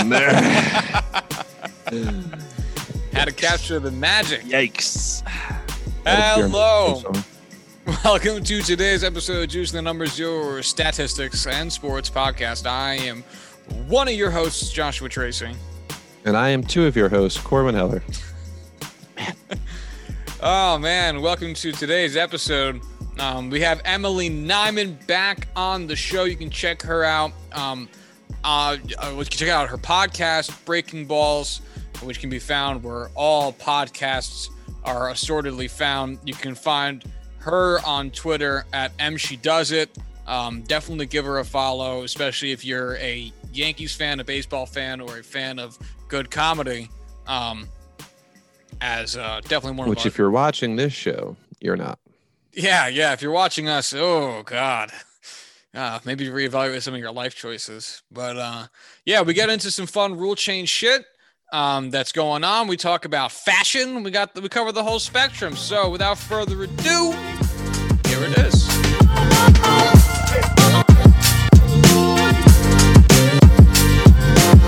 at there. Had to capture the magic. Yikes. Hello. Welcome to today's episode of Juice the Numbers, your statistics and sports podcast. I am one of your hosts, Joshua Tracy. And I am two of your hosts, Corbin Heller. Oh man, welcome to today's episode. Um, we have Emily Nyman back on the show. You can check her out. Um, uh, uh, check out her podcast, Breaking Balls, which can be found where all podcasts are assortedly found. You can find her on Twitter at M She Does It. Um, definitely give her a follow, especially if you're a Yankees fan, a baseball fan, or a fan of good comedy. Um, as uh, definitely one Which, if you're watching this show, you're not. Yeah, yeah. If you're watching us, oh god, uh, maybe reevaluate some of your life choices. But uh, yeah, we get into some fun rule change shit um, that's going on. We talk about fashion. We got the, we cover the whole spectrum. So without further ado, here it is.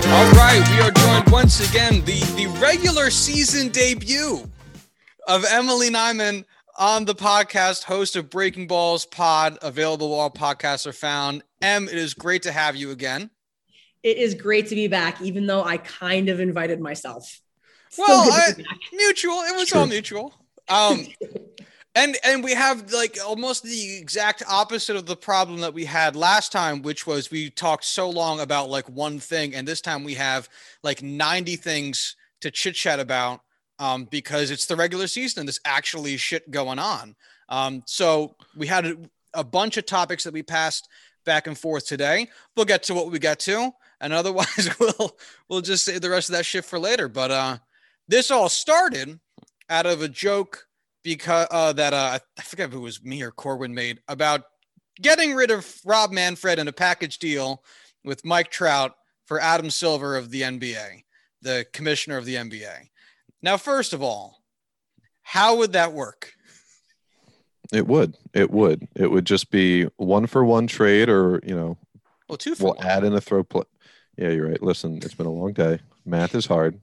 All right, we are joined once again the the regular season debut of Emily Nyman on the podcast, host of Breaking Balls Pod, available where all podcasts are found. M, it is great to have you again. It is great to be back, even though I kind of invited myself. Still well, good I, to be back. mutual. It was True. all mutual. Um, and and we have like almost the exact opposite of the problem that we had last time, which was we talked so long about like one thing, and this time we have like ninety things to chit chat about um, because it's the regular season and there's actually shit going on. Um, so we had a, a bunch of topics that we passed back and forth today. We'll get to what we get to, and otherwise we'll we'll just save the rest of that shit for later. But uh, this all started out of a joke because uh, that uh, I forget if it was me or Corwin made about getting rid of Rob Manfred in a package deal with Mike Trout for Adam Silver of the NBA, the commissioner of the NBA. Now, first of all, how would that work? It would. It would. It would just be one for one trade, or you know, Well, two for we'll one. add in a throw play. Yeah, you're right. Listen, it's been a long day. Math is hard.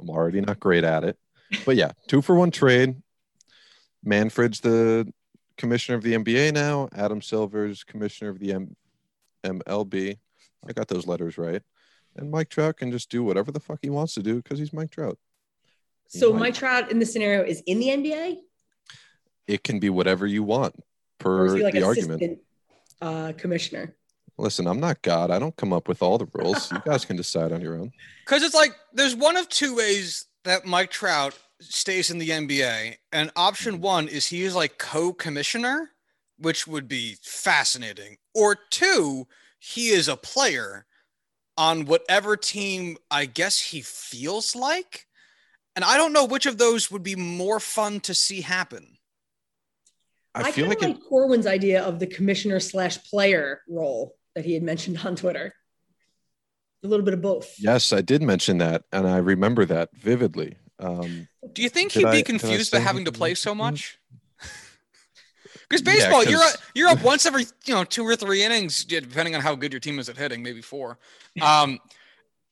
I'm already not great at it. But yeah, two for one trade. Manfred's the commissioner of the NBA now. Adam Silver's commissioner of the M- MLB. I got those letters right. And Mike Trout can just do whatever the fuck he wants to do because he's Mike Trout. So Mike- Mike Trout in the scenario is in the NBA, It can be whatever you want or is per he like the argument. uh, commissioner? Listen, I'm not God. I don't come up with all the rules. You guys can decide on your own. Because it's like there's one of two ways that Mike Trout stays in the NBA. And option one is he is like co commissioner, which would be fascinating. Or two, he is a player on whatever team I guess he feels like. And I don't know which of those would be more fun to see happen. I, I, feel kind like of it, like Corwin's idea of the commissioner slash player role that he had mentioned on Twitter. A little bit of both. yes, I did mention that, and I remember that vividly. Um, Do you think he'd I- be I confused by having to play so much? Because Yeah, baseball, you're 'cause- up, you're up once every you know two or three innings, depending on how good your team is at hitting, maybe four. Um,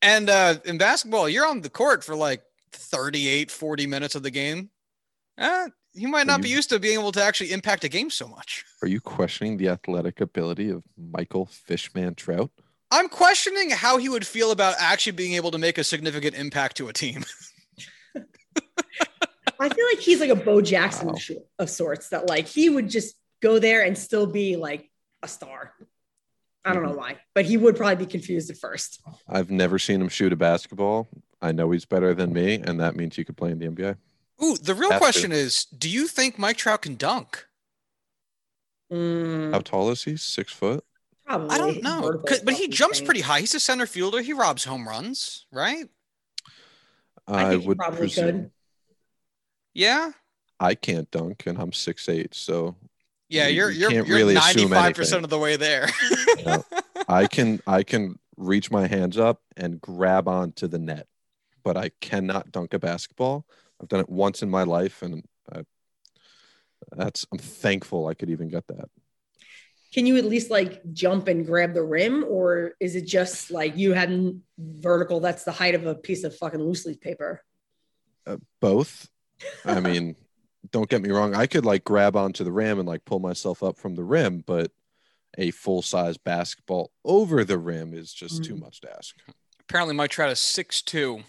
and uh, in basketball, you're on the court for like 38, 40 minutes of the game. Uh, you might not be used to being able to actually impact a game so much. are you questioning the athletic ability of Michael Fishman Trout? I'm questioning how he would feel about actually being able to make a significant impact to a team. I feel like he's like a Bo Jackson Wow. of sorts that like he would just go there and still be like a star. I don't know why, but he would probably be confused at first. I've never seen him shoot a basketball. I know he's better than me, and that means you could play in the NBA. Ooh, the real Have to. question is, do you think Mike Trout can dunk? Mm, How tall is he? Six foot. probably. I don't know, but he jumps pretty high. He's a center fielder. He robs home runs, right? I I, think he would probably presume. could. Yeah, I can't dunk, and I'm six eight, so yeah. You- You're you you're can't you're really assume 95 percent anything. of the way there. you know, I can I can reach my hands up and grab onto the net, but I cannot dunk a basketball. I've done it once in my life, and I, that's I'm thankful I could even get that. can you at least like jump and grab the rim, or is it just like you had n- vertical? That's the height of a piece of fucking loose leaf paper. Uh, both. I mean, don't get me wrong. I could like grab onto the rim and like pull myself up from the rim, but a full size basketball over the rim is just too Mm. much to ask. Apparently, Mike Trout is six two.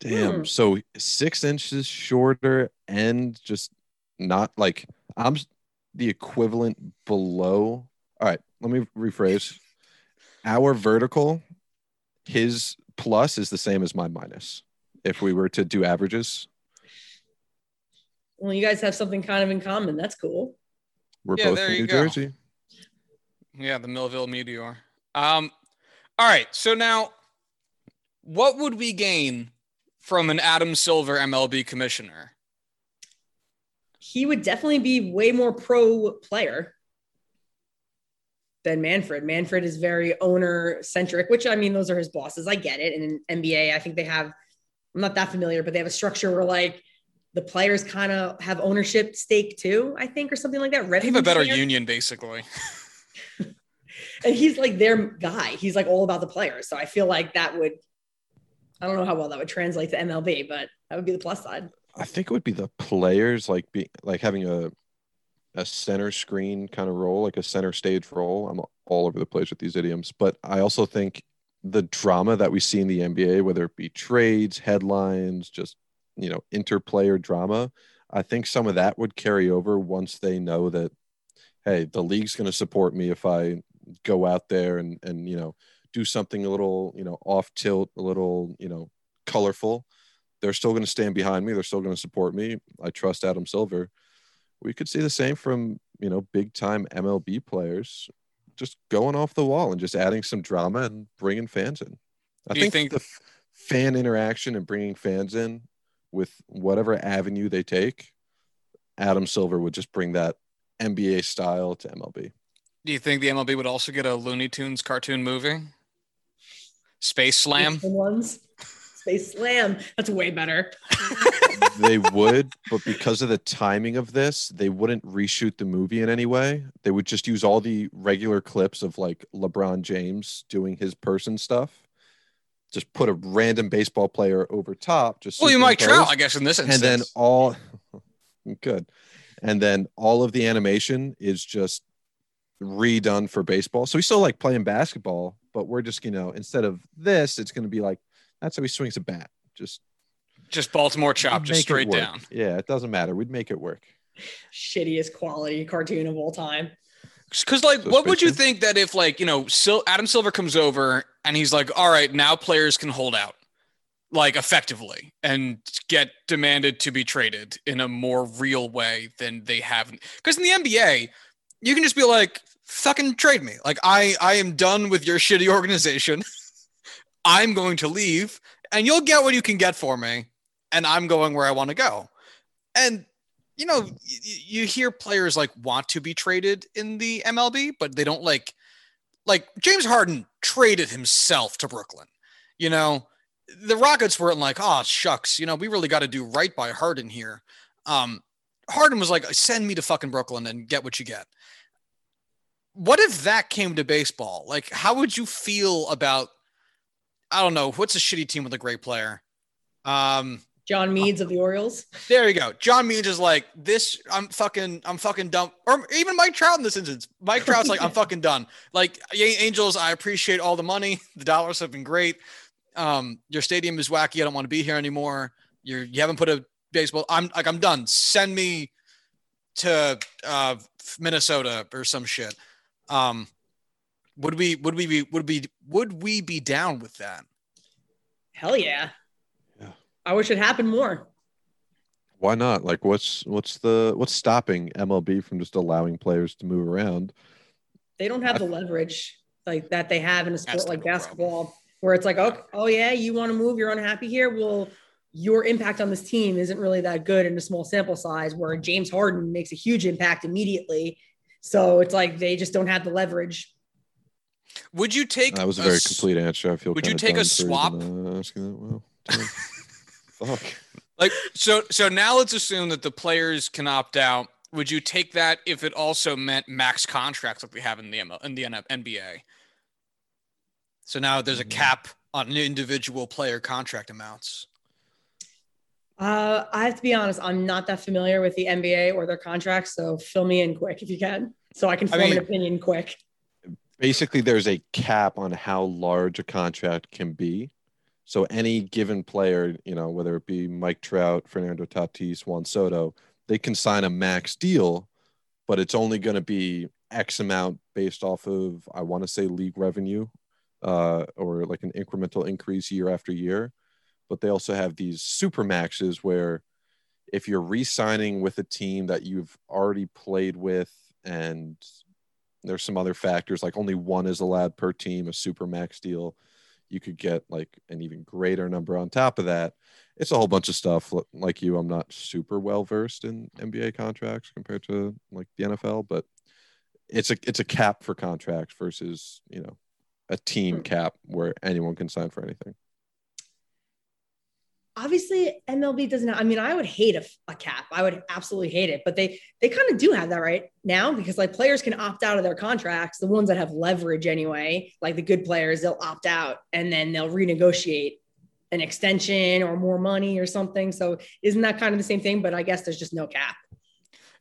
Damn. Hmm. So six inches shorter and just not like I'm the equivalent below. All right, let me rephrase. Our vertical, his plus is the same as my minus. If we were to do averages, Well, you guys have something kind of in common. That's cool. we're Yeah, both from New go. Jersey. Yeah, the Millville Meteor. Um, all right. So now, what would we gain from an Adam Silver MLB commissioner? He would definitely be way more pro player than Manfred. Manfred is very owner centric, which I mean, those are his bosses. I get it. And in NBA, I think they have, I'm not that familiar, but they have a structure where like the players kind of have ownership stake too, I think, or something like that. They have a better Revenue share. union, basically. and he's like their guy. He's like all about the players. So I feel like that would, I don't know how well that would translate to MLB, but that would be the plus side. I think it would be the players like be like having a a center screen kind of role, like a center stage role. I'm all over the place with these idioms, but I also think the drama that we see in the NBA, whether it be trades, headlines, just you know, interplayer drama, I think some of that would carry over once they know that hey, the league's going to support me if I go out there and and you know do something a little you know off tilt, a little you know colorful they're still going to stand behind me. They're still going to support me. I trust Adam Silver. We could see the same from, you know, big time MLB players just going off the wall and just adding some drama and bringing fans in. I think, think- the f- fan interaction and bringing fans in with whatever avenue they take, Adam Silver would just bring that NBA style to MLB. Do you think the MLB would also get a Looney Tunes cartoon movie? Space Slam. Space ones. Space Slam. That's way better. they would, but because of the timing of this, they wouldn't reshoot the movie in any way. They would just use all the regular clips of like LeBron James doing his person stuff. Just put a random baseball player over top. Just Well, you might Trout, superimpose, I guess, in this and then all good, and then all of the animation is just redone for baseball. So he's still like playing basketball, but we're just you know instead of this, it's going to be like that's how he swings a bat. Just just Baltimore chop, just straight down. Yeah, it doesn't matter. We'd make it work. Shittiest quality cartoon of all time. Because, like, So what would you think that if, like, you know, Sil- Adam Silver comes over and he's like, all right, now players can hold out, like, effectively and get demanded to be traded in a more real way than they have. Because in the NBA, you can just be like, fucking trade me. Like, I, I am done with your shitty organization. I'm going to leave and you'll get what you can get for me. And I'm going where I want to go. And you know, y- y- you hear players like want to be traded in the MLB, but they don't like like James Harden traded himself to Brooklyn. You know, the Rockets weren't like, oh shucks, you know, we really got to do right by Harden here. Um, Harden was like, send me to fucking Brooklyn and get what you get. What if that came to baseball? Like, how would you feel about? I don't know. What's a shitty team with a great player? Um, John Means of the Orioles. there you go. John Means is like this. I'm fucking. I'm fucking dumb. Or even Mike Trout in this instance. Mike Trout's like, I'm fucking done. Like Angels, I appreciate all the money. The dollars have been great. Um, your stadium is wacky. I don't want to be here anymore. You're you haven't put a baseball. I'm like I'm done. Send me to uh, Minnesota or some shit. Um, would we would we be would be would we be down with that? Hell yeah. Yeah. I wish it happened more. Why not? Like, what's what's the what's stopping MLB from just allowing players to move around? They don't have the leverage like that they have in a sport like real basketball, where it's like, oh, oh yeah, you want to move, you're unhappy here. Well, your impact on this team isn't really that good in a small sample size. Where James Harden makes a huge impact immediately, so it's like they just don't have the leverage. Would you take That was a very s- complete answer. I feel. would you take a dumb for even, swap? uh, asking that. Well, fuck. like so so now let's assume that the players can opt out would you take that if it also meant max contracts like we have in the ML, in the NBA? So now there's a Mm. cap on individual player contract amounts. Uh, I have to be honest, I'm not that familiar with the NBA or their contracts, so fill me in quick if you can, so I can I form mean- an opinion quick. Basically, there's a cap on how large a contract can be. So any given player, you know, whether it be Mike Trout, Fernando Tatis, Juan Soto, they can sign a max deal, but it's only going to be X amount based off of, I want to say, league revenue, uh, or like an incremental increase year after year. But they also have these super maxes where if you're re-signing with a team that you've already played with and there's some other factors like only one is allowed per team a super max deal you could get like an even greater number on top of that it's a whole bunch of stuff like you i'm not super well versed in nba contracts compared to like the nfl but it's a it's a cap for contracts versus you know a team Hmm. cap where anyone can sign for anything Obviously, MLB doesn't. I mean, I would hate a, a cap. I would absolutely hate it, but they they kind of do have that right now because like players can opt out of their contracts. The ones that have leverage anyway, like the good players, they'll opt out and then they'll renegotiate an extension or more money or something. So isn't that kind of the same thing? But I guess there's just no cap.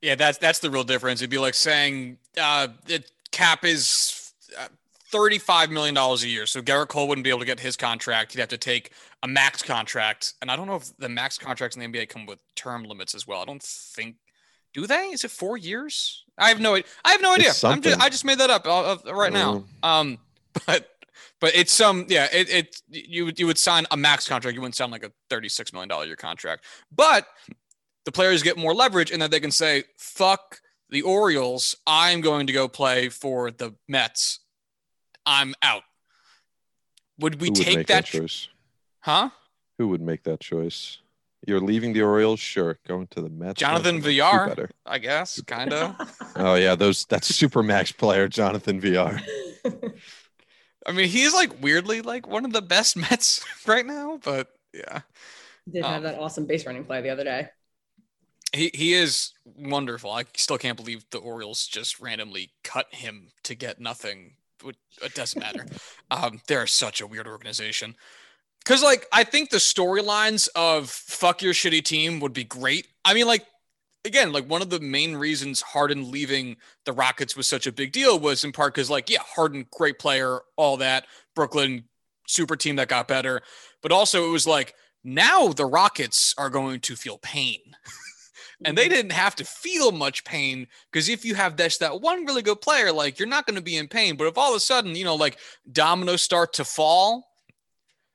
Yeah, that's that's the real difference. It'd be like saying uh, the cap is uh, thirty-five million dollars a year. So Gerrit Cole wouldn't be able to get his contract. He'd have to take a max contract, and I don't know if the max contracts in the NBA come with term limits as well. I don't think. Do they? Is it four years? I have no. I have no idea. I'm just. I just made that up uh, right now. Um, but but it's some yeah. It, it you would- you would sign a max contract. You wouldn't sign like a thirty-six million dollar year contract. But the players get more leverage in that they can say, fuck the Orioles. I'm going to go play for the Mets. I'm out. Would we Who would take make that? that choice huh? who would make that choice you're leaving the orioles sure going to the mets Jonathan That's- that's Villar. better. I guess, kind of. oh yeah those that's super max player jonathan Villar I mean, he's like weirdly like one of the best Mets right now, but yeah. Did have Um, that awesome base running play the other day. He he is wonderful. I still can't believe the Orioles just randomly cut him to get nothing. It doesn't matter. um, they're such a weird organization. Cause like I think the storylines of fuck your shitty team would be great. I mean, like again, like one of the main reasons Harden leaving the Rockets was such a big deal was in part because like, yeah, Harden, great player, all that. Brooklyn, super team that got better. But also it was like now the Rockets are going to feel pain. and they didn't have to feel much pain because if you have this that one really good player, like you're not going to be in pain. But if all of a sudden, you know, like dominoes start to fall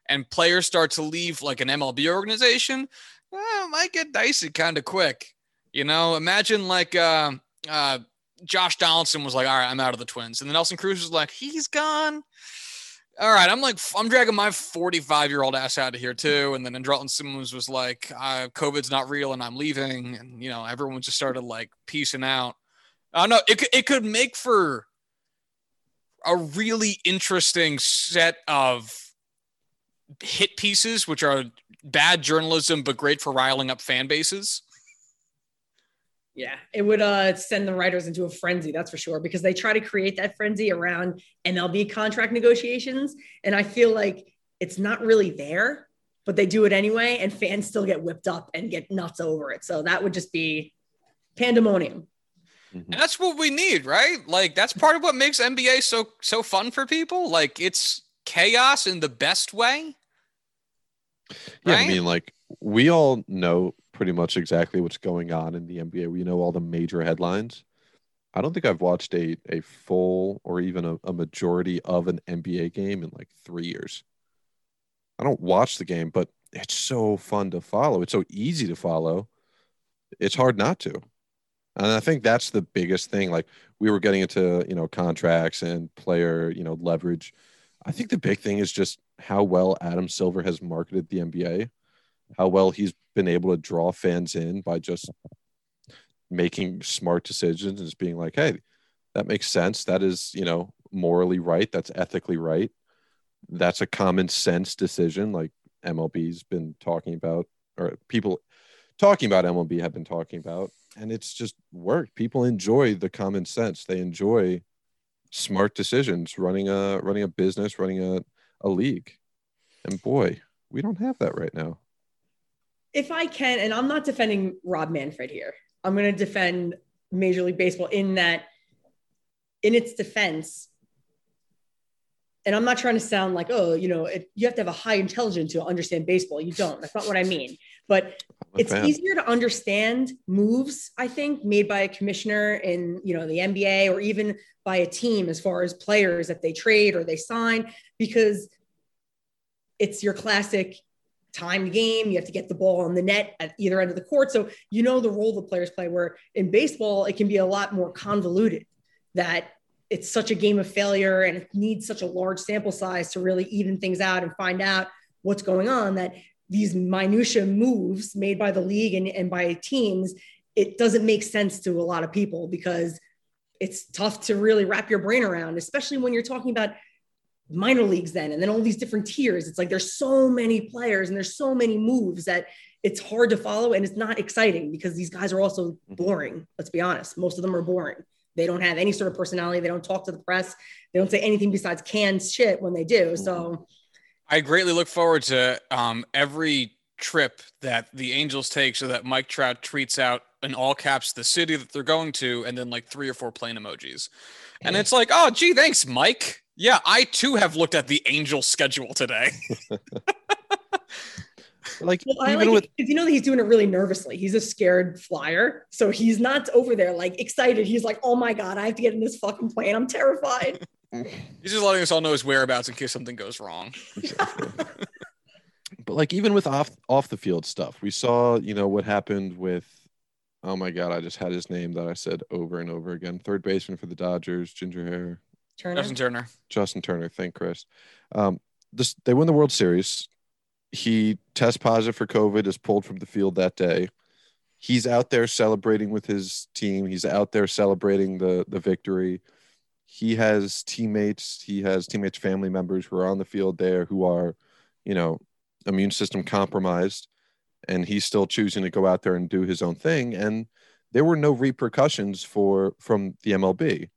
and players start to leave like an MLB organization, well, it might get dicey kind of quick. You know, imagine like uh, uh, Josh Donaldson was like, "All right, I'm out of the Twins," and then Nelson Cruz was like, "He's gone." All right, I'm like, I'm dragging my 45 year old ass out of here too. And then Andrelton Simmons was like, uh, "COVID's not real, and I'm leaving." And you know, everyone just started like piecing out. I don't know. It it could make for a really interesting set of hit pieces, which are bad journalism but great for riling up fan bases. Yeah, it would uh, send the writers into a frenzy, that's for sure, because they try to create that frenzy around MLB contract negotiations. And I feel like it's not really there, but they do it anyway, and fans still get whipped up and get nuts over it. So that would just be pandemonium. Mhm. And that's what we need, right? Like that's part of what makes NBA so so fun for people. Like it's chaos in the best way. Yeah, I mean, like we all know pretty much exactly what's going on in the NBA. We know all the major headlines. I don't think I've watched a a full or even a, a majority of an NBA game in like three years. I don't watch the game, but it's so fun to follow. It's so easy to follow. It's hard not to. And I think that's the biggest thing. Like we were getting into, you know, contracts and player, you know, leverage. I think the big thing is just how well Adam Silver has marketed the NBA, how well he's been able to draw fans in by just making smart decisions and just being like, hey, that makes sense. That is, you know, morally right. That's ethically right. That's a common sense decision. Like MLB's been talking about, or people talking about MLB have been talking about. and it's just worked. People enjoy the common sense. They enjoy smart decisions, running a running a business, running a, a league. And boy, we don't have that right now. If I can, and I'm not defending Rob Manfred here, I'm going to defend Major League Baseball in that, in its defense, and I'm not trying to sound like, oh, you know, it, you have to have a high intelligence to understand baseball. You don't. That's not what I mean. But it's fan. easier to understand moves, I think, made by a commissioner in, you know, the NBA or even by a team as far as players that they trade or they sign, because it's your classic timed game. You have to get the ball on the net at either end of the court. So you know the role the players play. Where in baseball, it can be a lot more convoluted that it's such a game of failure and it needs such a large sample size to really even things out and find out what's going on that these minutia moves made by the league and, and by teams it doesn't make sense to a lot of people because it's tough to really wrap your brain around especially when you're talking about minor leagues then and then all these different tiers it's like there's so many players and there's so many moves that it's hard to follow and it's not exciting because these guys are also mm-hmm. boring let's be honest most of them are boring they don't have any sort of personality. They don't talk to the press. They don't say anything besides canned shit when they do. So I greatly look forward to um, every trip that the Angels take so that Mike Trout tweets out in all caps the city that they're going to and then like three or four plane emojis. And it's like, oh, gee, thanks, Mike. Yeah, I too have looked at the Angel schedule today. Like well, even like with you know that he's doing it really nervously. He's a scared flyer, so he's not over there like excited. He's like, "Oh my god, I have to get in this fucking plane. I'm terrified." he's just letting us all know his whereabouts in case something goes wrong. but like even with off off the field stuff, we saw you know what happened with. Oh my god, I just had his name that I said over and over again. Third baseman for the Dodgers, ginger hair. Turner. Justin Turner. Justin Turner. Thank Chris. Um, this they win the World Series he tests positive for COVID, is pulled from the field that day. He's out there celebrating with his team. He's out there celebrating the the victory. He has teammates. He has teammates, family members who are on the field there who are, you know, immune system compromised, and he's still choosing to go out there and do his own thing. And there were no repercussions for from the MLB.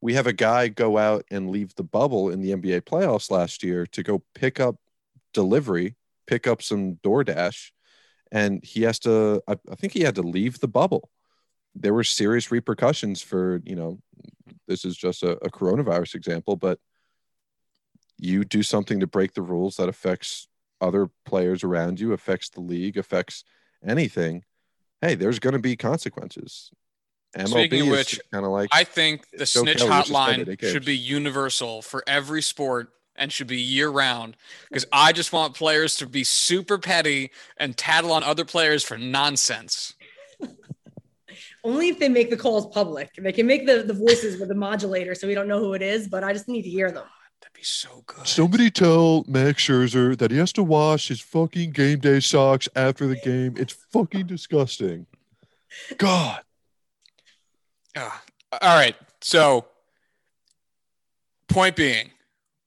We have a guy go out and leave the bubble in the NBA playoffs last year to go pick up delivery pick up some DoorDash, and he has to. I, I think he had to leave the bubble. There were serious repercussions for you know. This is just a, a coronavirus example, but you do something to break the rules that affects other players around you, affects the league, affects anything. Hey, there's going to be consequences. MLB Speaking of which, kind of like I think the snitch hotline should be universal for every sport and should be year round because I just want players to be super petty and tattle on other players for nonsense. Only if they make the calls public. They can make the, the voices with the modulator so we don't know who it is, but I just need to hear them. That'd be so good. Somebody tell Max Scherzer that he has to wash his fucking game day socks after the game. It's fucking disgusting. God. Uh, all right. So, point being,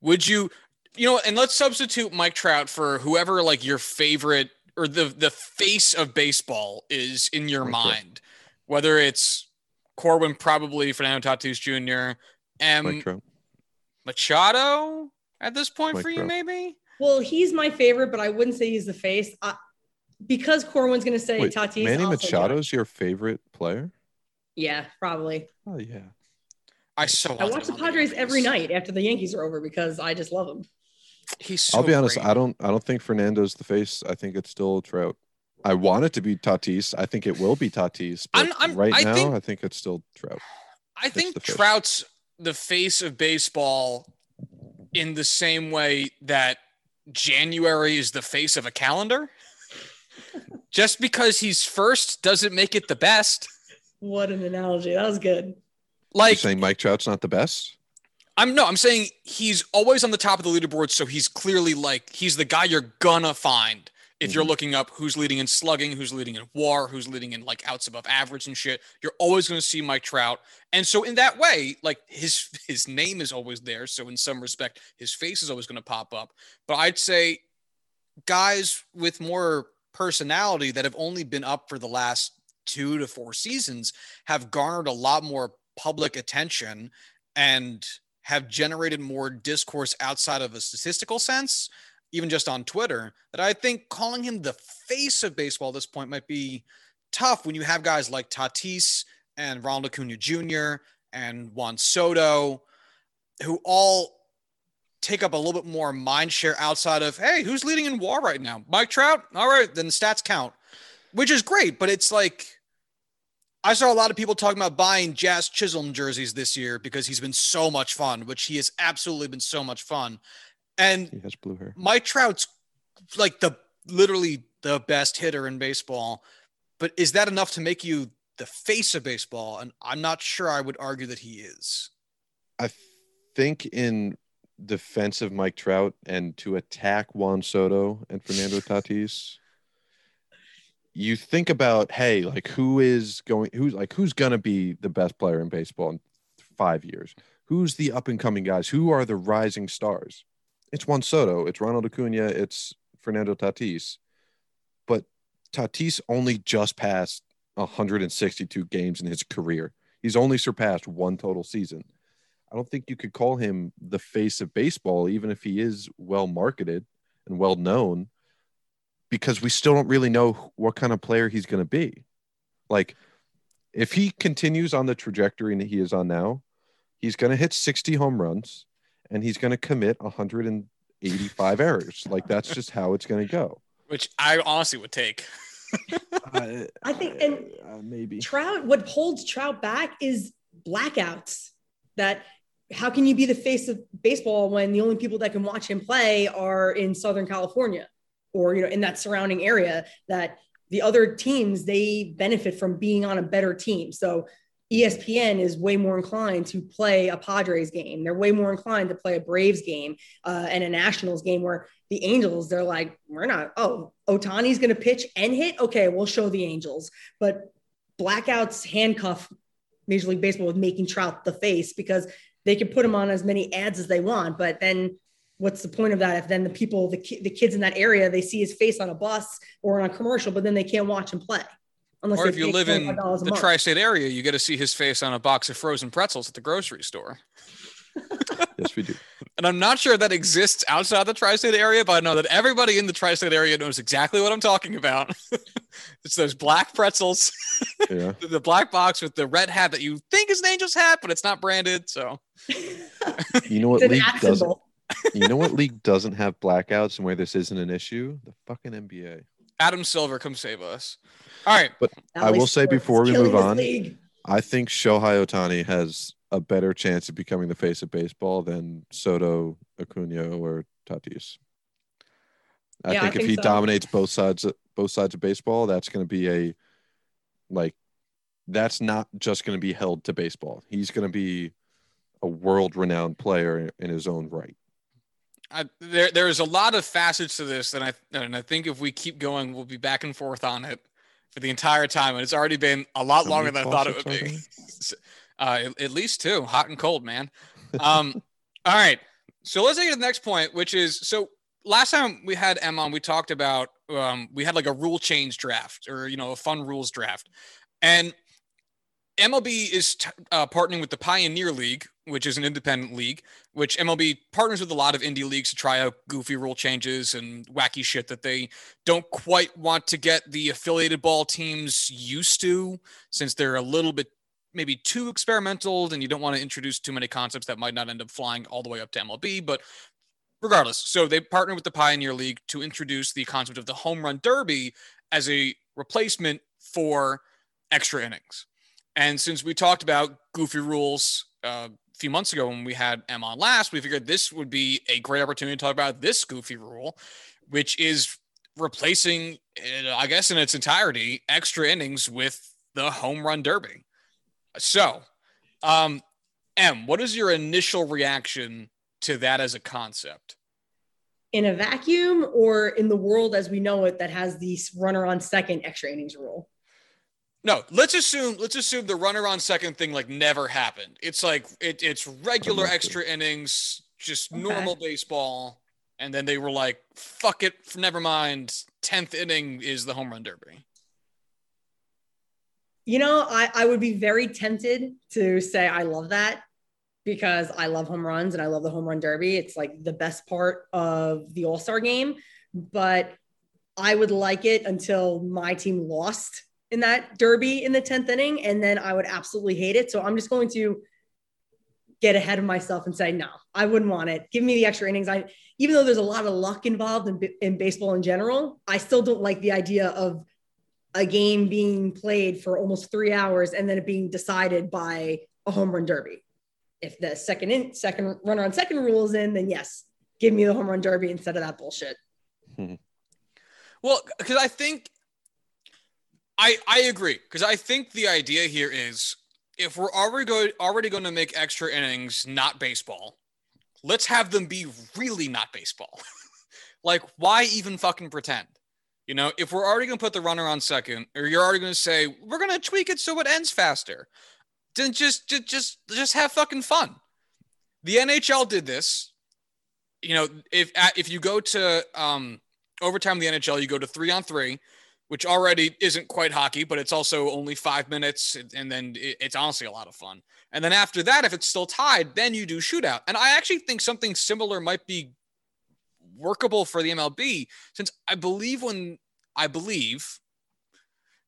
would you, you know, and let's substitute Mike Trout for whoever like your favorite or the the face of baseball is in your okay. mind, whether it's Corwin, probably Fernando Tatis Jr. M. Machado at this point Mike for you, Trout. maybe. Well, he's my favorite, but I wouldn't say he's the face. Uh, because Corwin's going to say Wait, Tatis. Manny Machado's your favorite player? Yeah, probably. Oh yeah. I so I watch the Padres every night after the Yankees are over because I just love them. He's. So I'll be honest. great. I don't. I don't think Fernando's the face. I think it's still Trout. I want it to be Tatis. I think it will be Tatis. But I'm, I'm, right I now, think, I think it's still Trout. I think the Trout's the face of baseball in the same way that January is the face of a calendar. Just because he's first doesn't make it the best. What an analogy. That was good. Like You're saying Mike Trout's not the best? I'm no, I'm saying he's always on the top of the leaderboard, so he's clearly like he's the guy you're gonna find if mm-hmm. you're looking up who's leading in slugging, who's leading in WAR, who's leading in like outs above average and shit. You're always gonna see Mike Trout, and so in that way, like his his name is always there. So in some respect, his face is always gonna pop up. But I'd say guys with more personality that have only been up for the last two to four seasons have garnered a lot more public attention and have generated more discourse outside of a statistical sense, even just on Twitter, that I think calling him the face of baseball at this point might be tough when you have guys like Tatis and Ronald Acuna Jr. and Juan Soto, who all take up a little bit more mind share outside of, hey, who's leading in WAR right now? Mike Trout? All right, then the stats count, which is great. But it's like, I saw a lot of people talking about buying Jazz Chisholm jerseys this year because he's been so much fun, which he has absolutely been so much fun. And He has blue hair. Mike Trout's like the literally the best hitter in baseball. But is that enough to make you the face of baseball? And I'm not sure I would argue that he is. I think in defense of Mike Trout and to attack Juan Soto and Fernando Tatis, you think about, hey, like who is going, who's like, who's going to be the best player in baseball in five years? Who's the up and coming guys? Who are the rising stars? It's Juan Soto, it's Ronald Acuna, it's Fernando Tatis. But Tatis only just passed 162 games in his career. He's only surpassed one total season. I don't think you could call him the face of baseball, even if he is well marketed and well known, because we still don't really know what kind of player he's going to be. Like, if he continues on the trajectory that he is on now, he's going to hit 60 home runs and he's going to commit 185 errors. Like, that's just how it's going to go. Which I honestly would take. Uh, I think, and uh, maybe. Trout, what holds Trout back is blackouts. That how can you be the face of baseball when the only people that can watch him play are in Southern California or you know in that surrounding area? That the other teams they benefit from being on a better team. So ESPN is way more inclined to play a Padres game. They're way more inclined to play a Braves game uh, and a Nationals game. Where the Angels, they're like, we're not. Oh, Ohtani's going to pitch and hit. Okay, we'll show the Angels. But blackouts handcuff Major League Baseball with making Trout the face because they can put him on as many ads as they want. But then what's the point of that if then the people, the, ki- the kids in that area, they see his face on a bus or on a commercial, but then they can't watch him play? Unless Or if you live in a the tri state area, you get to see his face on a box of frozen pretzels at the grocery store. Yes, we do. And I'm not sure that exists outside the tri state area, but I know that everybody in the tri state area knows exactly what I'm talking about. it's those black pretzels, Yeah. the- the black box with the red hat that you think is an angel's hat, but it's not branded. So You know what It's league doesn't? Symbol. You know what league doesn't have blackouts and where this isn't an issue? The fucking NBA. Adam Silver, come save us. All right. But I will say before we move on, league. I think Shohei Ohtani has a better chance of becoming the face of baseball than Soto, Acuna, or Tatis. I Yeah, I think if think he so. dominates both sides both sides of baseball, that's going to be a like that's not just going to be held to baseball. He's going to be a world renowned player in his own right. I, there, there's a lot of facets to this, and I and I think if we keep going, we'll be back and forth on it for the entire time. And it's already been a lot How longer than I thought it would be. uh, at, at least two, hot and cold, man. Um, all right, so let's take it to the next point, which is so. Last time we had Em on, we talked about um, we had like a rule change draft or you know a fun rules draft, and MLB is t- uh, partnering with the Pioneer League, which is an independent league, which MLB partners with a lot of indie leagues to try out goofy rule changes and wacky shit that they don't quite want to get the affiliated ball teams used to, since they're a little bit maybe too experimental and you don't want to introduce too many concepts that might not end up flying all the way up to MLB. But regardless, so they partnered with the Pioneer League to introduce the concept of the home run derby as a replacement for extra innings. And since we talked about goofy rules uh, a few months ago when we had Em on last, we figured this would be a great opportunity to talk about this goofy rule, which is replacing, uh, I guess, in its entirety, extra innings with the home run derby. So, um, M, what is your initial reaction to that as a concept? in a vacuum or in the world as we know it that has the runner on second extra innings rule. No, let's assume let's assume the runner on second thing like never happened. It's like it, it's regular extra innings, just Okay. normal baseball, and then they were like, "Fuck it, never mind." Tenth inning is the home run derby. You know, I, I would be very tempted to say I love that because I love home runs and I love the home run derby. It's like the best part of the All Star game. But I would like it until my team lost in that derby in the 10th inning. And then I would absolutely hate it. So I'm just going to get ahead of myself and say, no, I wouldn't want it. Give me the extra innings. I, even though there's a lot of luck involved in, in baseball in general, I still don't like the idea of a game being played for almost three hours and then it being decided by a home run derby. If the second in, second runner on second rule is in, then yes, give me the home run derby instead of that bullshit. Hmm. Well, because I think I I agree because I think the idea here is if we're already going already going to make extra innings not baseball, let's have them be really not baseball. like why even fucking pretend? You know, if we're already going to put the runner on second, or you're already going to say we're going to tweak it so it ends faster, then just just just just have fucking fun. The NHL did this. You know, if if you go to um, overtime the NHL, you go to three on three, which already isn't quite hockey, but it's also only five minutes, and then it's honestly a lot of fun. And then after that, if it's still tied, then you do shootout. And I actually think something similar might be workable for the MLB, since I believe when I believe,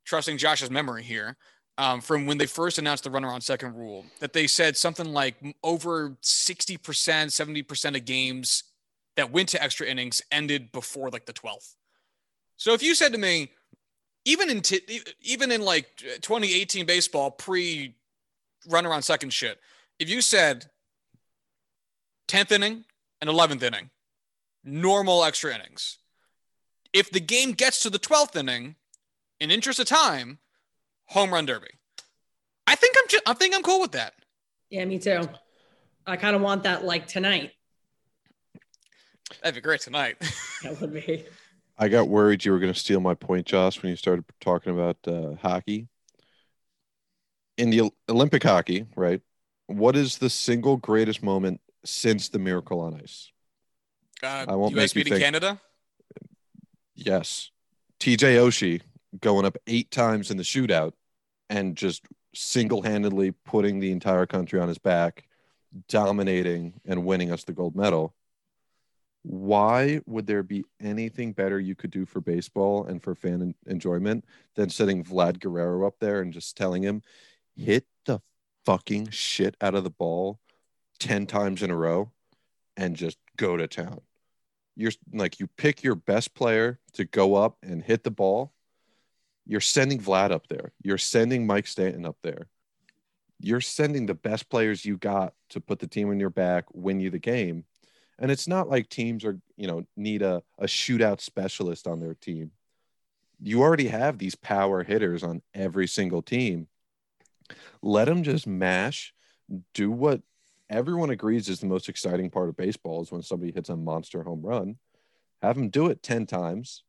trusting Josh's memory here, um, from when they first announced the runner on second rule, that they said something like over 60%, 70% of games that went to extra innings ended before like the 12th. So if you said to me, even in t- even in like 2018 baseball pre runner on second shit, if you said 10th inning and 11th inning, normal extra innings. If the game gets to the 12th inning, in interest of time, home run derby. I think I'm just, I think I'm cool with that. Yeah, me too. I kind of want that like tonight. That'd be great tonight. that would be. I got worried you were going to steal my point, Josh, when you started talking about uh, hockey. In the Olympic hockey, right? What is the single greatest moment since the Miracle on Ice? Uh, I won't US beating Canada. Yes, TJ Oshie going up eight times in the shootout and just single-handedly putting the entire country on his back, dominating and winning us the gold medal why would there be anything better you could do for baseball and for fan enjoyment than setting Vlad Guerrero up there and just telling him, hit the fucking shit out of the ball 10 times in a row and just go to town? You're like, you pick your best player to go up and hit the ball. You're sending Vlad up there. You're sending Mike Stanton up there. You're sending the best players you got to put the team on your back, win you the game and it's not like teams are, you know, need a, a shootout specialist on their team. You already have these power hitters on every single team. Let them just mash, do what everyone agrees is the most exciting part of baseball is when somebody hits a monster home run. Have them do it 10 times.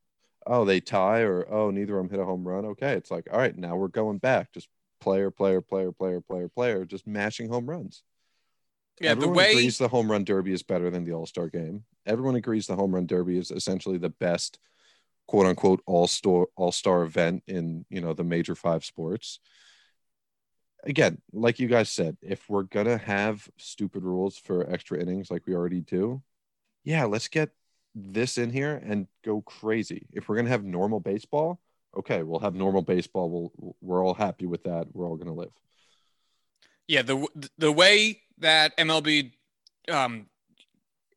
Oh, they tie, or oh, neither of them hit a home run. Okay. It's like, all right, now we're going back. Just player, player, player, player, player, player, just mashing home runs. Yeah, Everyone the way agrees the home run derby is better than the All Star game. Everyone agrees the home run derby is essentially the best, quote unquote, all star all star event in you know the major five sports. Again, like you guys said, if we're gonna have stupid rules for extra innings like we already do, yeah, let's get this in here and go crazy. If we're gonna have normal baseball, okay, we'll have normal baseball. We'll we're all happy with that. We're all gonna live. Yeah, the the way that MLB um,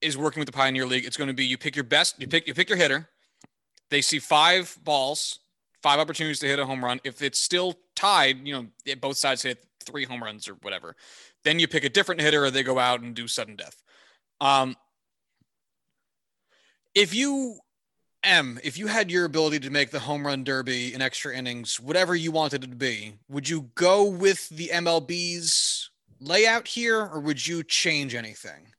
is working with the Pioneer League, it's going to be you pick your best, you pick you pick your hitter. They see five balls, five opportunities to hit a home run. If it's still tied, you know, both sides hit three home runs or whatever. Then you pick a different hitter, or they go out and do sudden death. Um, if you M, if you had your ability to make the home run derby in extra innings, whatever you wanted it to be, would you go with the MLB's layout here or would you change anything?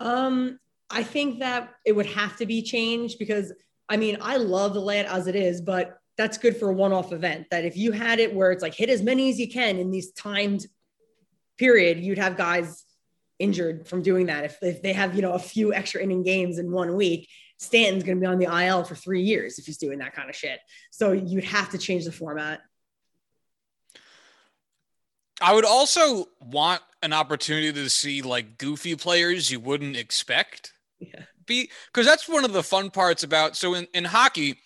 Um, I think that it would have to be changed because I mean, I love the layout as it is, but that's good for a one-off event. That if you had it where it's like hit as many as you can in these timed period, you'd have guys injured from doing that. If, if they have, you know, a few extra inning games in one week, Stanton's going to be on the IL for three years if he's doing that kind of shit. So you'd have to change the format. I would also want an opportunity to see like goofy players you wouldn't expect. Yeah. Be because that's one of the fun parts about so in, in hockey,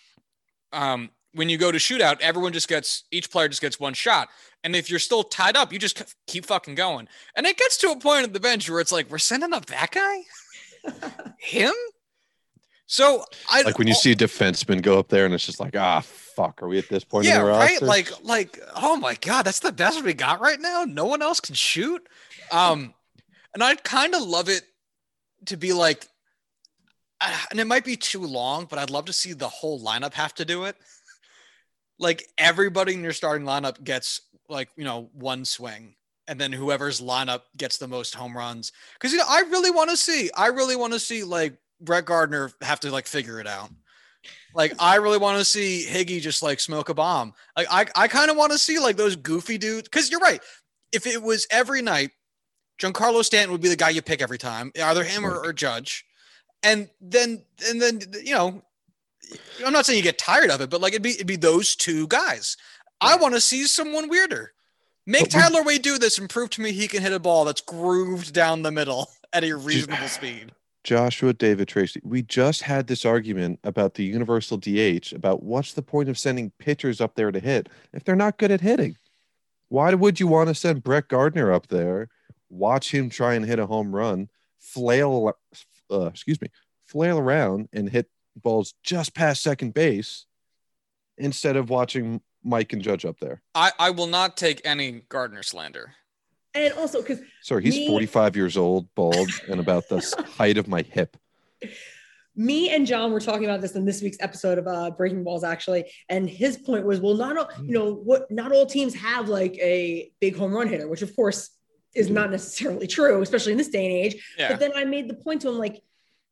um, when you go to shootout, everyone just gets each player just gets one shot. And if you're still tied up, you just keep fucking going. And it gets to a point at the bench where it's like, we're sending up that guy? Him? So I Like when you see a defenseman go up there and it's just like, ah, fuck, are we at this point yeah, in the right. Like, like, oh my god, that's the best we got right now. No one else can shoot. Um, and I'd kind of love it to be like, uh, and it might be too long, but I'd love to see the whole lineup have to do it. Like everybody in your starting lineup gets like you know one swing, and then whoever's lineup gets the most home runs. Because you know, I really want to see, I really want to see like Brett Gardner have to like figure it out. Like I really want to see Higgy just like smoke a bomb. Like I, I kind of want to see like those goofy dudes. Because you're right. If it was every night, Giancarlo Stanton would be the guy you pick every time, either him or, or Judge. And then and then you know, I'm not saying you get tired of it, but like it'd be it'd be those two guys. I want to see someone weirder. Make But we- Tyler Wade do this and prove to me he can hit a ball that's grooved down the middle at a reasonable speed. Joshua David Tracy. We just had this argument about the universal DH about what's the point of sending pitchers up there to hit if they're not good at hitting. Why would you want to send Brett Gardner up there, watch him try and hit a home run, flail, uh, excuse me, flail around and hit balls just past second base instead of watching Mike and Judge up there? I, I will not take any Gardner slander. And also because Sorry, he's Me- 45 years old, bald, and about the height of my hip. me and John were talking about this in this week's episode of uh, Breaking Balls, actually, and his point was, well, not all, you know what, not all teams have like a big home run hitter, which of course is not necessarily true, especially in this day and age. Yeah. But then I made the point to him like,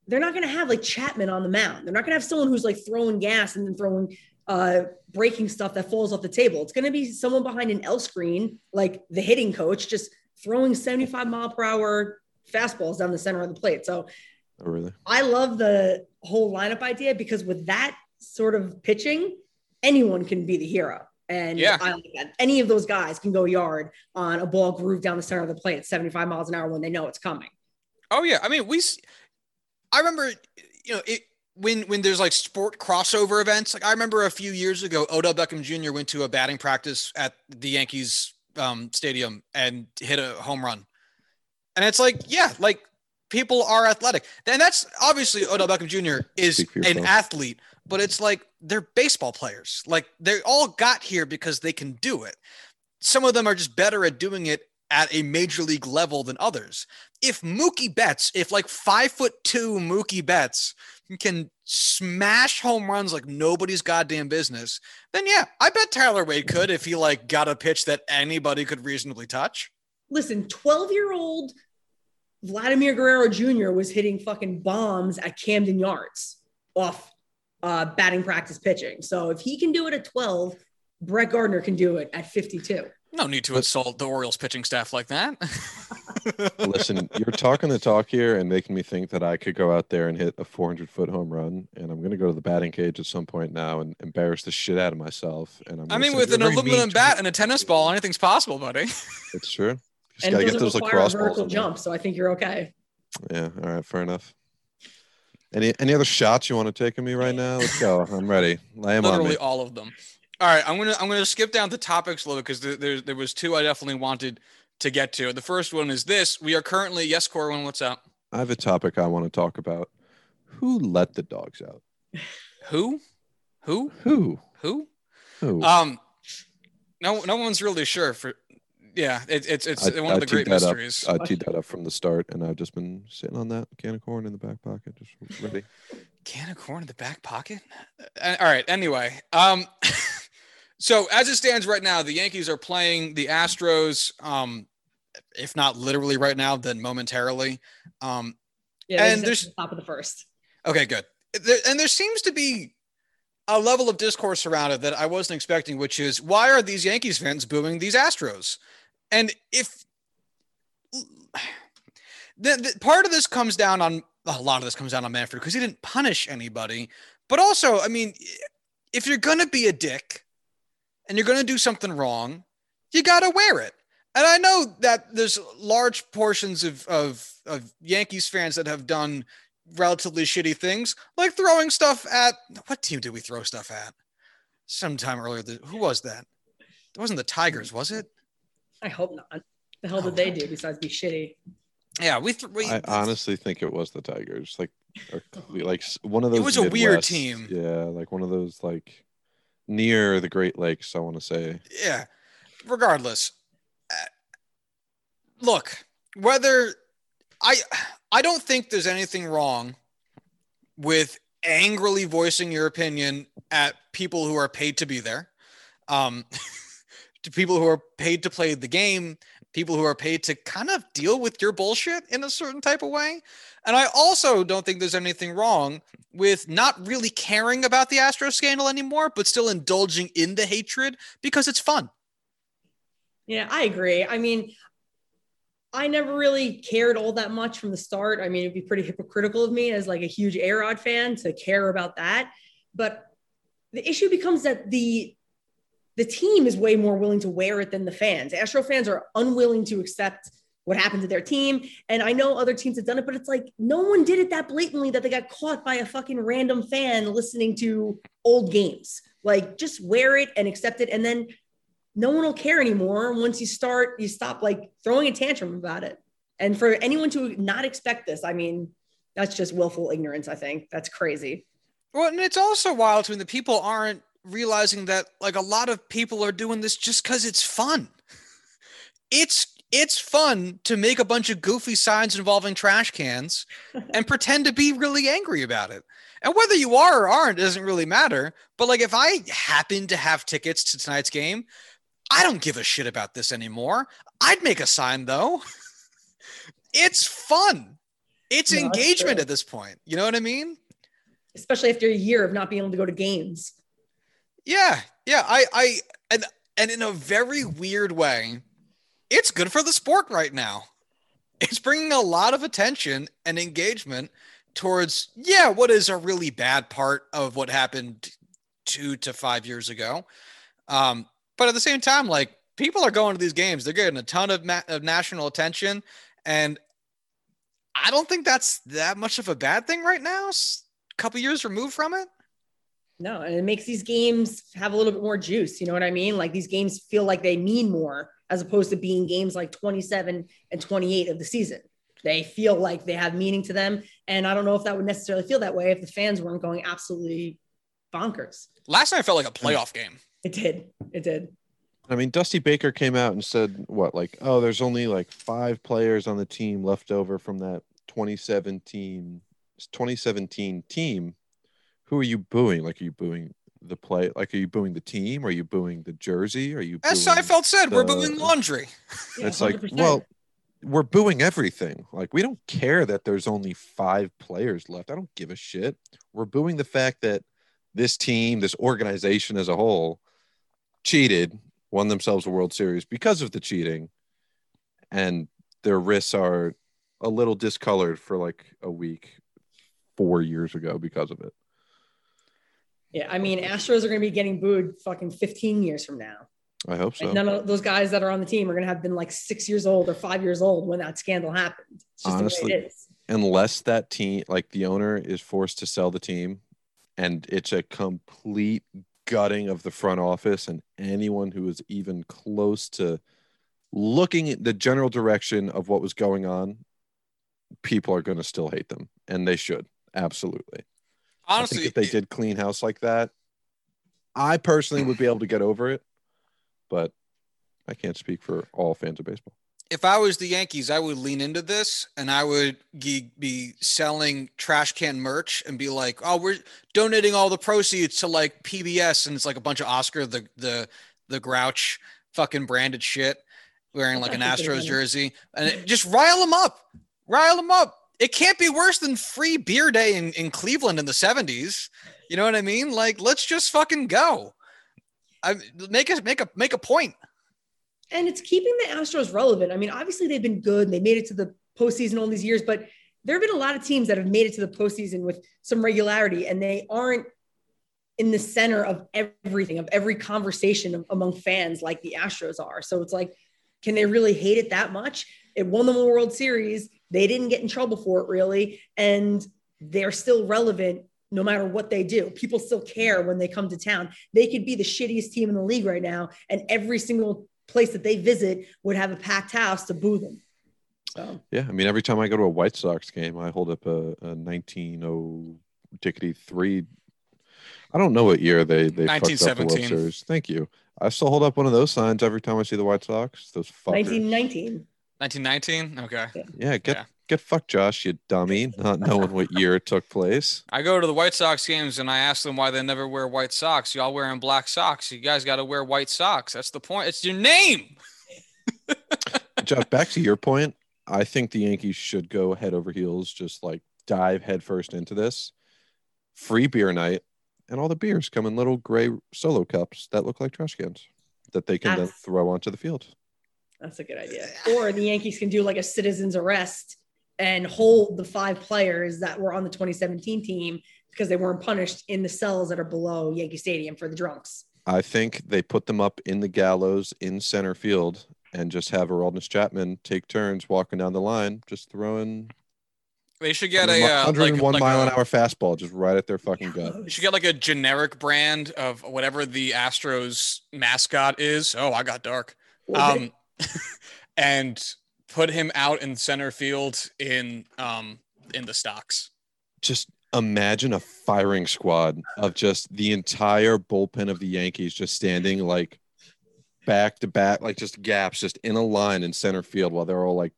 they're not going to have like Chapman on the mound. They're not going to have someone who's like throwing gas and then throwing uh breaking stuff that falls off the table. It's going to be someone behind an L screen, like the hitting coach, just throwing 75 mile per hour fastballs down the center of the plate. So Oh, really? I love the whole lineup idea because with that sort of pitching, anyone can be the hero. And Yeah. I like that. Any of those guys can go yard on a ball groove down the center of the plate at 75 miles an hour when they know it's coming. Oh yeah, I mean we. I remember, you know, it when when there's like sport crossover events. Like I remember a few years ago, Odell Beckham Jr. went to a batting practice at the Yankees um, stadium and hit a home run, and it's like, yeah, like people are athletic, and that's obviously Odell Beckham Jr. is an athlete, but it's like they're baseball players. Like they all got here because they can do it. Some of them are just better at doing it at a major league level than others if Mookie Betts, if like five foot two Mookie Betts can smash home runs like nobody's goddamn business, then yeah, I bet Tyler Wade could if he like got a pitch that anybody could reasonably touch. Listen, 12 year old Vladimir Guerrero Jr. was hitting fucking bombs at Camden Yards off uh, batting practice pitching. So if he can do it at 12, Brett Gardner can do it at 52. No need to But- insult the Orioles pitching staff like that. Listen, you're talking the talk here and making me think that I could go out there and hit a 400 foot home run. And I'm going to go to the batting cage at some point now and embarrass the shit out of myself. And I'm I mean, with an aluminum bat and a tennis ball, anything's possible, buddy. It's true. Just And got to get doesn't those require a lacrosse balls. vertical in jump. So I think you're okay. Yeah. All right. Fair enough. Any any other shots you want to take of me right now? Let's go. I'm ready. Lay 'em on me. Literally all of them. All right, I'm gonna I'm gonna skip down the topics a little because there, there there was two I definitely wanted to get to. The first one is this: we are currently yes, Corwin, what's up? I have a topic I want to talk about. Who let the dogs out? Who, who, Who? who? Who? Um, no no one's really sure. For yeah, it, it's it's I- one I of the great that up. mysteries. I teed that up from the start, and I've just been sitting on that can of corn in the back pocket, just ready. Can of corn in the back pocket. Uh, all right. Anyway, um, so as it stands right now, the Yankees are playing the Astros. Um, if not literally right now, then momentarily. Um, Yeah, And there's- the top of the first. Okay, good. There, and there seems to be a level of discourse around it that I wasn't expecting, which is why are these Yankees fans booing these Astros? And if the, the part of this comes down on a lot of this comes down on Manfred because he didn't punish anybody, but also, I mean, if you're gonna be a dick and you're gonna do something wrong, you gotta wear it. and I know that there's large portions of, of of Yankees fans that have done relatively shitty things, like throwing stuff at what team did we throw stuff at? Sometime earlier, the, who was that? It wasn't the Tigers, was it? I hope not. The hell oh, did they do besides be shitty? Yeah, we. Th- we I honestly think it was the Tigers, like, or, like one of those. It was a weird team. Yeah, like one of those like near the Great Lakes. I want to say. yeah. Regardless, uh, look whether I I don't think there's anything wrong with angrily voicing your opinion at people who are paid to be there, um, to people who are paid to play the game, people who are paid to kind of deal with your bullshit in a certain type of way. And I also don't think there's anything wrong with not really caring about the Astro scandal anymore, but still indulging in the hatred because it's fun. Yeah, I agree. I mean, I never really cared all that much from the start. I mean, it'd be pretty hypocritical of me as like a huge A-Rod fan to care about that. But the issue becomes that the the team is way more willing to wear it than the fans. Astro fans are unwilling to accept what happened to their team. And I know other teams have done it, but it's like no one did it that blatantly that they got caught by a fucking random fan listening to old games. Like just wear it and accept it. And then no one will care anymore once you start, you stop like throwing a tantrum about it. And for anyone to not expect this, I mean, that's just willful ignorance, I think. That's crazy. Well, and it's also wild me that people aren't realizing that like a lot of people are doing this just because it's fun. It's it's fun to make a bunch of goofy signs involving trash cans and pretend to be really angry about it. And whether you are or aren't doesn't really matter. But like if I happen to have tickets to tonight's game, I don't give a shit about this anymore. I'd make a sign though. it's fun. It's No, engagement at this point. You know what I mean? Especially after a year of not being able to go to games. Yeah, yeah. I, I, and and in a very weird way, it's good for the sport right now. It's bringing a lot of attention and engagement towards yeah, what is a really bad part of what happened two to five years ago. Um, but at the same time, like people are going to these games, they're getting a ton of, ma- of national attention, and I don't think that's that much of a bad thing right now. A couple years removed from it. No, and it makes these games have a little bit more juice. You know what I mean? Like these games feel like they mean more as opposed to being games like 27 and 28 of the season. They feel like they have meaning to them. And I don't know if that would necessarily feel that way if the fans weren't going absolutely bonkers. Last night felt like a playoff game. It did. It did. I mean, Dusty Baker came out and said, "What? Like, oh, there's only like five players on the team left over from that 2017 2017 team. Who are you booing? Like, are you booing the play? Like, are you booing the team? Are you booing the jersey? Are you? As Seinfeld said, we're booing laundry. Yeah, it's like, 100%. well, we're booing everything. Like, we don't care that there's only five players left. I don't give a shit. We're booing the fact that this team, this organization as a whole, cheated, won themselves a World Series because of the cheating, and their wrists are a little discolored for like a week four years ago because of it. Yeah. I mean, Astros are going to be getting booed fucking 15 years from now. I hope so. And none of those guys that are on the team are going to have been like six years old or five years old when that scandal happened. It's just the Honestly, way it is. unless that team like the owner is forced to sell the team and it's a complete gutting of the front office and anyone who is even close to looking at the general direction of what was going on people are going to still hate them and they should absolutely Honestly, think if they did clean house like that i personally would be able to get over it but i can't speak for all fans of baseball if I was the Yankees, I would lean into this and I would be selling trash can merch and be like, "Oh, we're donating all the proceeds to like PBS," and it's like a bunch of Oscar the the the Grouch fucking branded shit, wearing like an That's a good Astros jersey, and it, just rile them up, rile them up. It can't be worse than free beer day in, in Cleveland in the '70s. You know what I mean? Like, let's just fucking go. I make a make a make a point. and it's keeping the Astros relevant. I mean, obviously they've been good and they made it to the postseason all these years, but there have been a lot of teams that have made it to the postseason with some regularity and they aren't in the center of everything, of every conversation among fans like the Astros are. So it's like can they really hate it that much? It won them a World Series. They didn't get in trouble for it really, and they're still relevant no matter what they do. People still care when they come to town. They could be the shittiest team in the league right now, and every single place that they visit would have a packed house to boo them. So Yeah, I mean, every time I go to a White Sox game, I hold up a, a 1903. I don't know what year they they fucked up the World Series. Thank you. I still hold up one of those signs every time I see the White Sox. Those fuckers. 1919. 1919. Okay. Yeah, get Yeah. get fucked, Josh, you dummy, not knowing what year it took place. I go to the White Sox games and I ask them why they never wear white socks. Y'all wearing black socks. You guys got to wear white socks. That's the point. It's your name. Josh, back to your point. I think the Yankees should go head over heels, just like dive headfirst into this. Free beer night, and all the beers come in little gray solo cups that look like trash cans that they can then throw onto the field. That's a good idea. Or the Yankees can do like a citizen's arrest and hold the five players that were on the 2017 team because they weren't punished in the cells that are below Yankee Stadium for the drunks. I think they put them up in the gallows in center field and just have Aroldis Chapman take turns walking down the line, just throwing They should get a uh, 101 like, like mile a- an hour fastball just right at their fucking gut. You should get like a generic brand of whatever the Astros mascot is. Oh, I got dark. Um, and put him out in center field in um in the stocks. Just imagine a firing squad of just the entire bullpen of the Yankees just standing like back to back, like just gaps, just in a line in center field while they're all like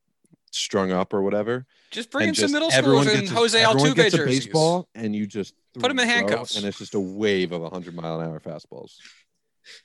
strung up or whatever. Just bring in and some middle schoolers and a- Jose everyone Altuve gets a baseball and you just Put 'em in handcuffs. and it's just a wave of 100 mile an hour fastballs.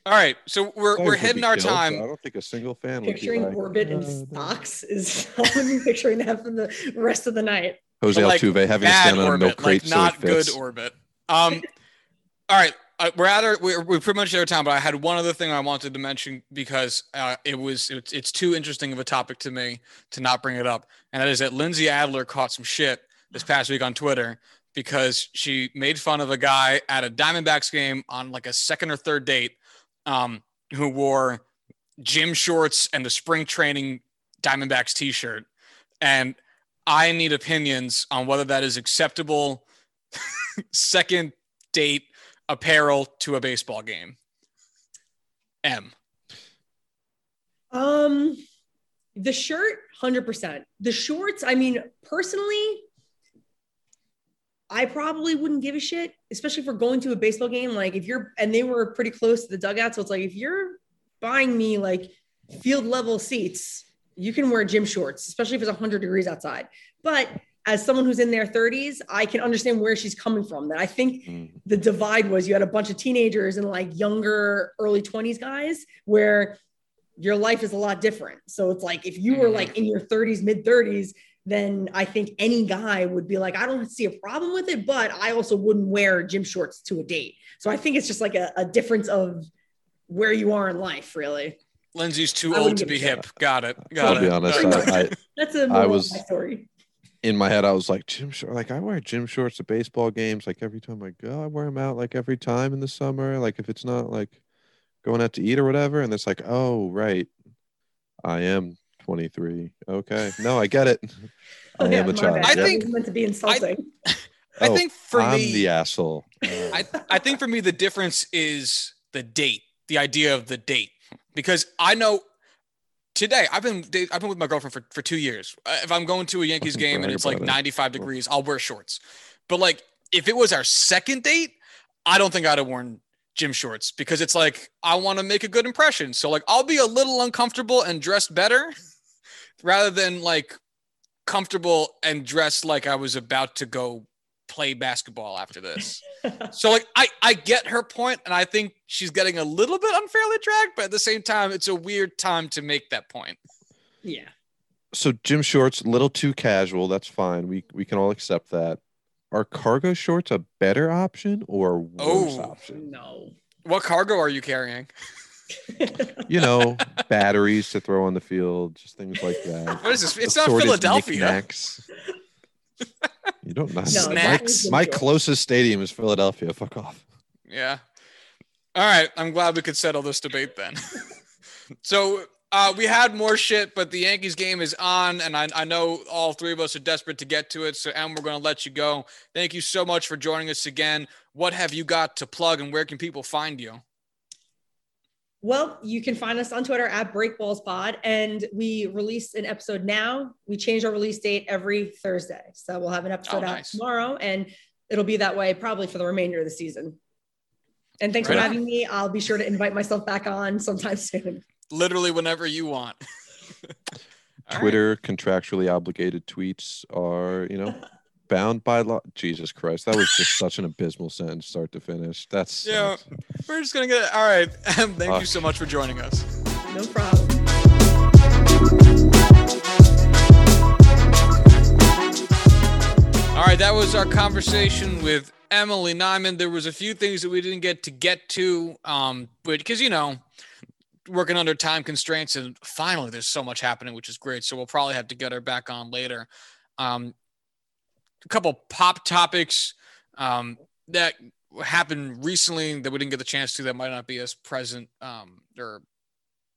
All right, so we're we're would hitting our killed, time. I don't think a single fan would be picturing like, orbit and "Uh, stocks is I'm gonna picturing that for the rest of the night. Jose like, Altuve having to stand on a orbit, milk crate like so he not good orbit. Um, all right, uh, we're at our we're, we're pretty much at our time. But I had one other thing I wanted to mention because uh, it was it's, it's too interesting of a topic to me to not bring it up, and that is that Lindsey Adler caught some shit this past week on Twitter because she made fun of a guy at a Diamondbacks game on like a second or third date, um, who wore gym shorts and the spring training Diamondbacks T-shirt, and I need opinions on whether that is acceptable second date apparel to a baseball game. M. Um, the shirt, hundred percent. The shorts, I mean, personally, I probably wouldn't give a shit, especially if we're going to a baseball game. Like if you're, and they were pretty close to the dugout, so it's like if you're buying me like field level seats, you can wear gym shorts, especially if it's hundred degrees outside. But as someone who's in their 30s, I can understand where she's coming from. That I think Mm. the divide was you had a bunch of teenagers and like younger early 20s guys where your life is a lot different so it's like if you were Mhm. like in your 30s mid 30s then i think any guy would be like i don't see a problem with it but i also wouldn't wear gym shorts to a date so i think it's just like a, a difference of where you are in life really Lindsey's too I old to be hip. Got it. I'll Got be it. honest. I, I, that's a I was- of my story in my head, I was like, gym shorts. Like I wear gym shorts to baseball games. Like every time I go, I wear them out. Like every time in the summer. Like if it's not like going out to eat or whatever, and it's like, oh right, I am 23. Okay, no, I get it. I yeah, am a child. bad. I That think- was meant to be insulting I Oh, think for I'm me, the asshole. I, I think for me the difference is the date, the idea of the date, because I know today I've been I've been with my girlfriend for, for two years. Uh, If I'm going to a Yankees game and it's like about it. 95 degrees, I'll wear shorts. But like if it was our second date, I don't think I'd have worn gym shorts because it's like I want to make a good impression. So like I'll be a little uncomfortable and dressed better rather than like comfortable and dressed like I was about to go play basketball after this. So like I I get her point and I think she's getting a little bit unfairly dragged, but at the same time it's a weird time to make that point. yeah So gym shorts, a little too casual. That's fine. We we can all accept that. Are cargo shorts a better option or worse Oh. option? no What cargo are you carrying? You know, batteries to throw on the field, just things like that. What is this? It's not Philadelphia. knickknacks. You don't know. No, Snacks. My, my closest stadium is Philadelphia. Fuck off. Yeah. All right. I'm glad we could settle this debate then. so uh, we had more shit, but the Yankees game is on, and I, I know all three of us are desperate to get to it. So, and we're going to let you go. Thank you so much for joining us again. What have you got to plug, and where can people find you? Well, you can find us on Twitter at BreakBallsPod, and we release an episode now. We change our release date every Thursday, so we'll have an episode Oh, out nice. tomorrow, and it'll be that way probably for the remainder of the season. And thanks Right for on. having me. I'll be sure to invite myself back on sometime soon. Literally whenever you want. All right. Twitter contractually obligated tweets are, you know, bound by law. Jesus Christ, that was just such an abysmal sentence, start to finish. That's Yeah. We're just gonna get all right. Thank you so much for joining us. No problem. All right, that was our conversation with Emily Nyman. There was a few things that we didn't get to get to, um, but because you know, working under time constraints, and finally, there's so much happening, which is great. So we'll probably have to get her back on later. Um, a couple pop topics um, that happened recently that we didn't get the chance to that might not be as present um, or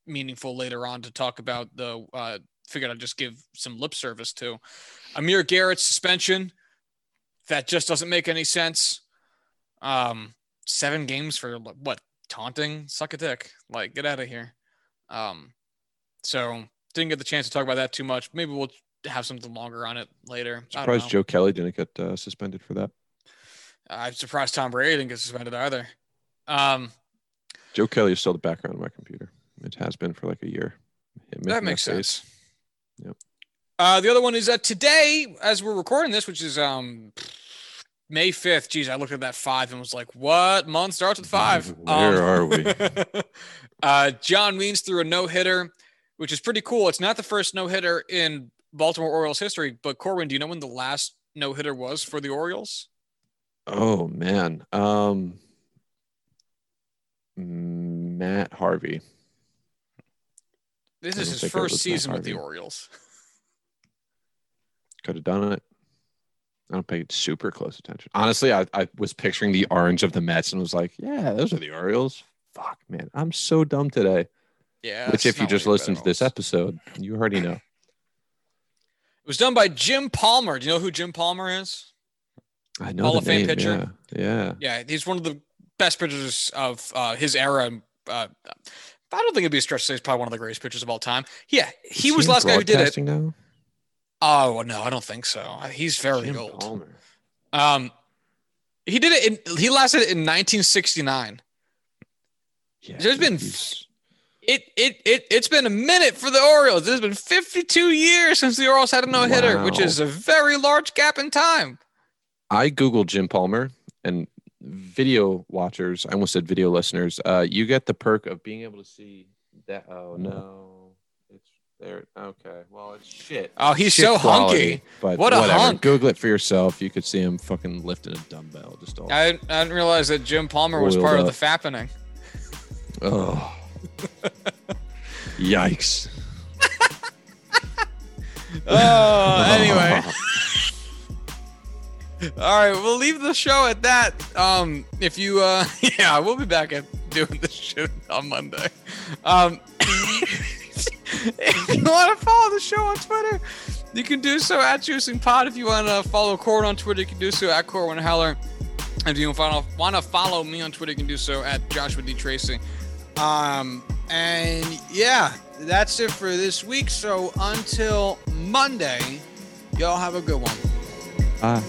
meaningful later on to talk about. The uh, figured I'd just give some lip service to Amir Garrett's suspension. That just doesn't make any sense. Um, seven games for what taunting? Suck a dick. Like, get out of here. Um, so didn't get the chance to talk about that too much. Maybe we'll have something longer on it later. Surprised. Joe Kelly didn't get uh, suspended for that. I'm surprised Tom Brady didn't get suspended either. Um, Joe Kelly is still the background of my computer. It has been for like a year. That makes face. sense. Yep. Uh, the other one is that today, as we're recording this, which is um May fifth. Geez, I looked at that five and was like, "What month starts with five? Where are we? uh, John Means threw a no hitter, which is pretty cool. It's not the first no hitter in Baltimore Orioles history, but Corwin, do you know when the last no hitter was for the Orioles? Oh man. Um Matt Harvey. This is his think it was first season with the Orioles. Could have done it. I don't pay super close attention. Honestly, I, I was picturing the orange of the Mets and was like, yeah, those are the Orioles. Fuck, man. I'm so dumb today. Yeah. Which, if you just listen to this episode, you already know. Was done by Jim Palmer. Do you know who Jim Palmer is? I know Hall the of Fame pitcher. Yeah. yeah. Yeah, he's one of the best pitchers of uh, his era. Uh, I don't think it'd be a stretch to say he's probably one of the greatest pitchers of all time. Yeah, he Is was the last guy who did it. Now? Oh no, I don't think so. He's very Jim old. Palmer. Um, he did it. In, he lasted it in 1969. Yeah, There's been- It it it it's been a minute for the Orioles. It's been 52 years since the Orioles had a no hitter, which is a very large gap in time. I googled Jim Palmer and video watchers. I almost said video listeners. Uh, you get the perk of being able to see that. Oh no, it's there. Okay, well it's shit. Oh, he's Shit so quality, hunky. But What a whatever. hunk. Google it for yourself. You could see him fucking lifting a dumbbell. Just all. I, I didn't realize that Jim Palmer was Oiled part of the fappening. oh. Yikes. Oh, anyway. All right, we'll leave the show at that. Um, if you, uh, yeah, we'll be back at doing this shit on Monday. Um, if you want to follow the show on Twitter, you can do so at Juicing Pod. If you want to follow Corwin on Twitter, you can do so at Corwin Heller. If you want to follow me on Twitter, you can do so at Joshua D Tracy. Um, and yeah, that's it for this week. So until Monday, y'all have a good one. Ah.